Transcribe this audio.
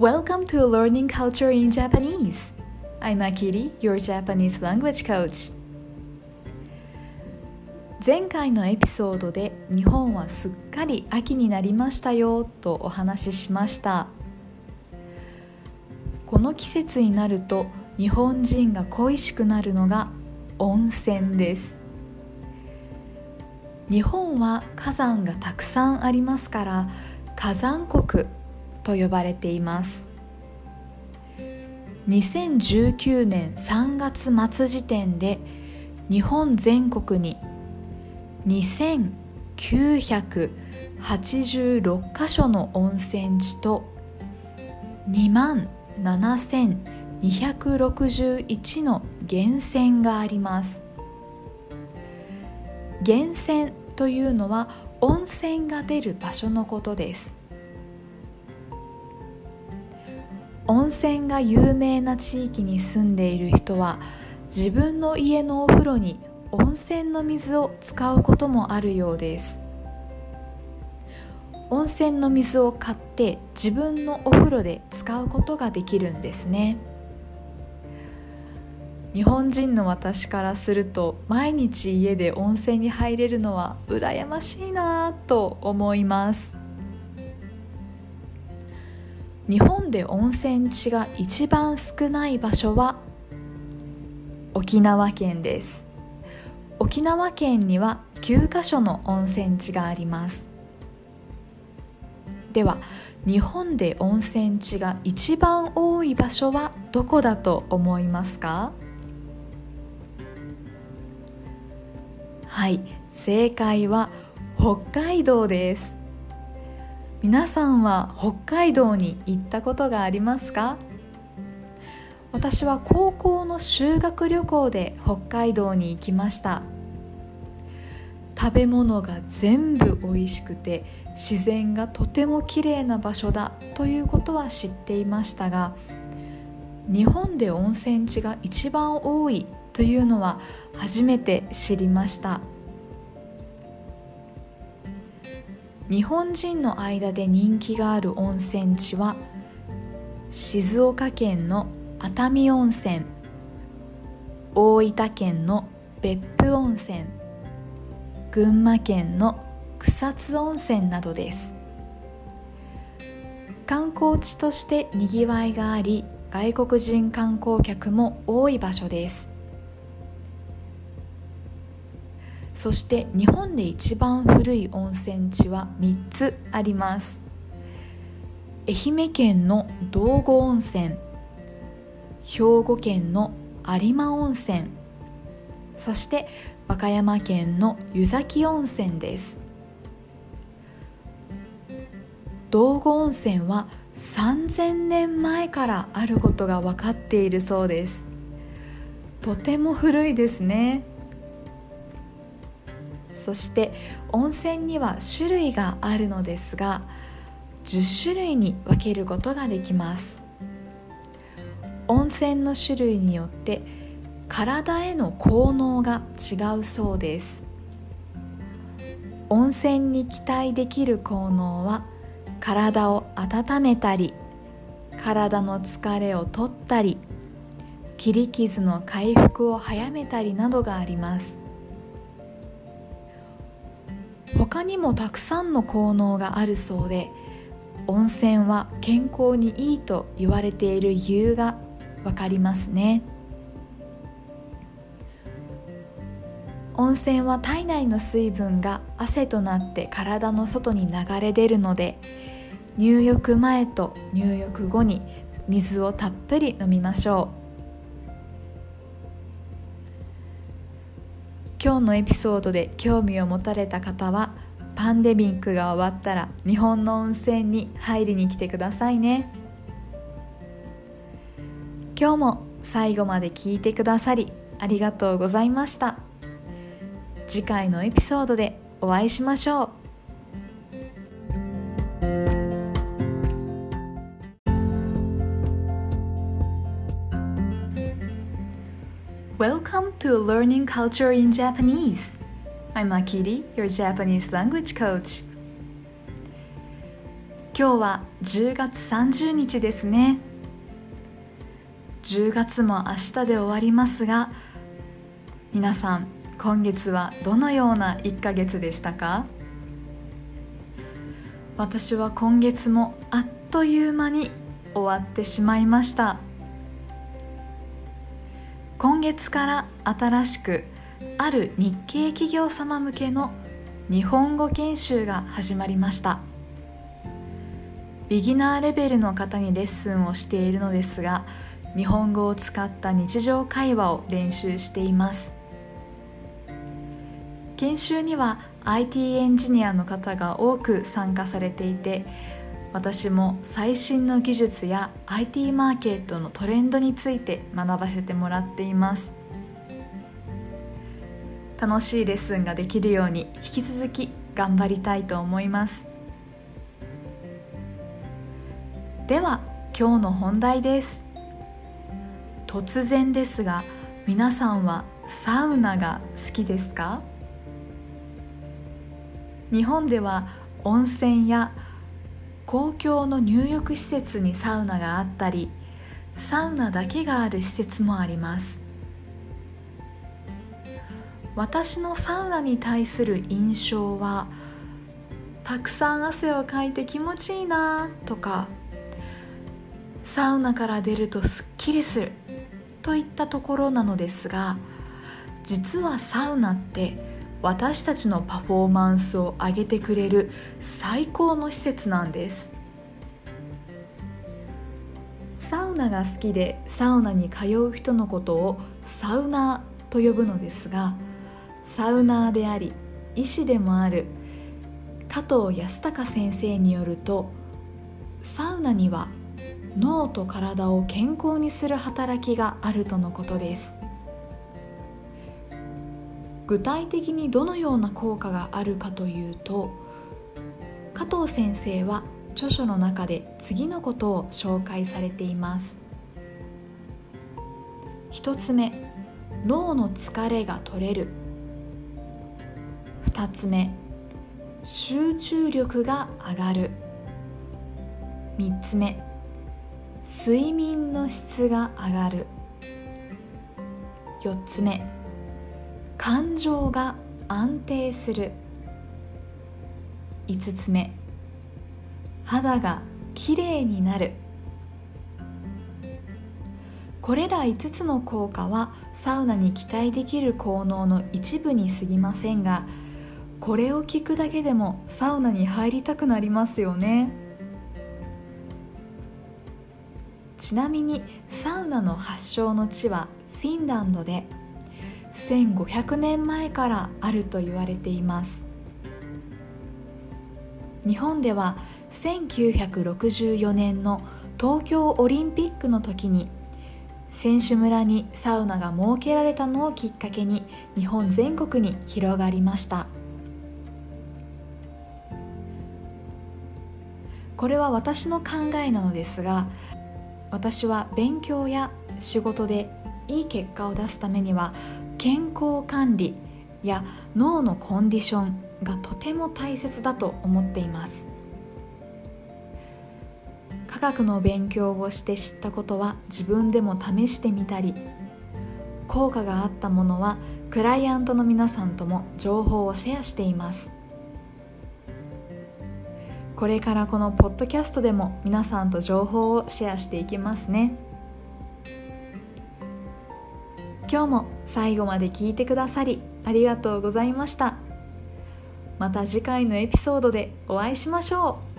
Welcome to Learning Culture in Japanese. I'm Akiri, your Japanese language coach. 前回のエピソードで日本はすっかり秋になりましたよとお話ししましたこの季節になると日本人が恋しくなるのが温泉です日本は火山がたくさんありますから火山国と呼ばれています。2019年3月末時点で日本全国に2986カ所の温泉地と2万7261の源泉があります。源泉というのは温泉が出る場所のことです。温泉が有名な地域に住んでいる人は自分の家のお風呂に温泉の水を使うこともあるようです。温泉の水を買って自分のお風呂で使うことができるんですね。日本人の私からすると毎日家で温泉に入れるのは羨ましいなと思います。日本で温泉地が一番少ない場所は沖縄県です。沖縄県には9カ所の温泉地があります。では日本で温泉地が一番多い場所はどこだと思いますか？はい正解は北海道です。皆さんは北海道に行ったことがありますか？私は高校の修学旅行で北海道に行きました。食べ物が全部美味しくて自然がとても綺麗な場所だということは知っていましたが日本で温泉地が一番多いというのは初めて知りました。日本人の間で人気がある温泉地は静岡県の熱海温泉大分県の別府温泉群馬県の草津温泉などです。観光地としてにぎわいがあり外国人観光客も多い場所です。そして日本で一番古い温泉地は3つあります。愛媛県の道後温泉兵庫県の有馬温泉そして和歌山県の湯崎温泉です。道後温泉は3000年前からあることが分かっているそうです。とても古いですね。そして温泉には種類があるのですが10種類に分けることができます。温泉の種類によって体への効能が違うそうです。温泉に期待できる効能は体を温めたり体の疲れを取ったり切り傷の回復を早めたりなどがあります。他にもたくさんの効能があるそうで温泉は健康にいいと言われている理由がわかりますね。温泉は体内の水分が汗となって体の外に流れ出るので入浴前と入浴後に水をたっぷり飲みましょう。今日のエピソードで興味を持たれた方はパンデミックが終わったら日本の温泉に入りに来てくださいね。今日も最後まで聞いてくださりありがとうございました。次回のエピソードでお会いしましょう。Welcome to Learning Culture in Japanese. I'm Akiri, your Japanese language coach. 今日は10月30日ですね10月も明日で終わりますが皆さん今月はどのような1ヶ月でしたか私は今月もあっという間に終わってしまいました今月から新しくある日系企業様向けの日本語研修が始まりました。ビギナーレベルの方にレッスンをしているのですが日本語を使った日常会話を練習しています。研修には IT エンジニアの方が多く参加されていて私も最新の技術や IT マーケットのトレンドについて学ばせてもらっています。楽しいレッスンができるように引き続き頑張りたいと思います。では今日の本題です。突然ですが皆さんはサウナが好きですか？日本では温泉や公共の入浴施設にサウナがあったりサウナだけがある施設もあります。私のサウナに対する印象はたくさん汗をかいて気持ちいいなとかサウナから出るとすっきりするといったところなのですが実はサウナって私たちのパフォーマンスを上げてくれる最高の施設なんです。サウナが好きでサウナに通う人のことをサウナーと呼ぶのですがサウナーであり医師でもある加藤康隆先生によるとサウナには脳と体を健康にする働きがあるとのことです。具体的にどのような効果があるかというと加藤先生は著書の中で次のことを紹介されています。一つ目脳の疲れが取れる。二つ目集中力が上がる。三つ目睡眠の質が上がる。4つ目感情が安定する。5つ目。肌がきれいになる。これら5つの効果はサウナに期待できる効能の一部に過ぎませんがこれを聞くだけでもサウナに入りたくなりますよね。ちなみにサウナの発祥の地はフィンランドで1500年前からあると言われています。日本では1964年の東京オリンピックの時に選手村にサウナが設けられたのをきっかけに日本全国に広がりました。これは私の考えなのですが私は勉強や仕事でいい結果を出すためには健康管理や脳のコンディションがとても大切だと思っています。科学の勉強をして知ったことは自分でも試してみたり効果があったものはクライアントの皆さんとも情報をシェアしています。これからこのポッドキャストでも皆さんと情報をシェアしていきますね。今日も最後まで聞いてくださりありがとうございました。また次回のエピソードでお会いしましょう。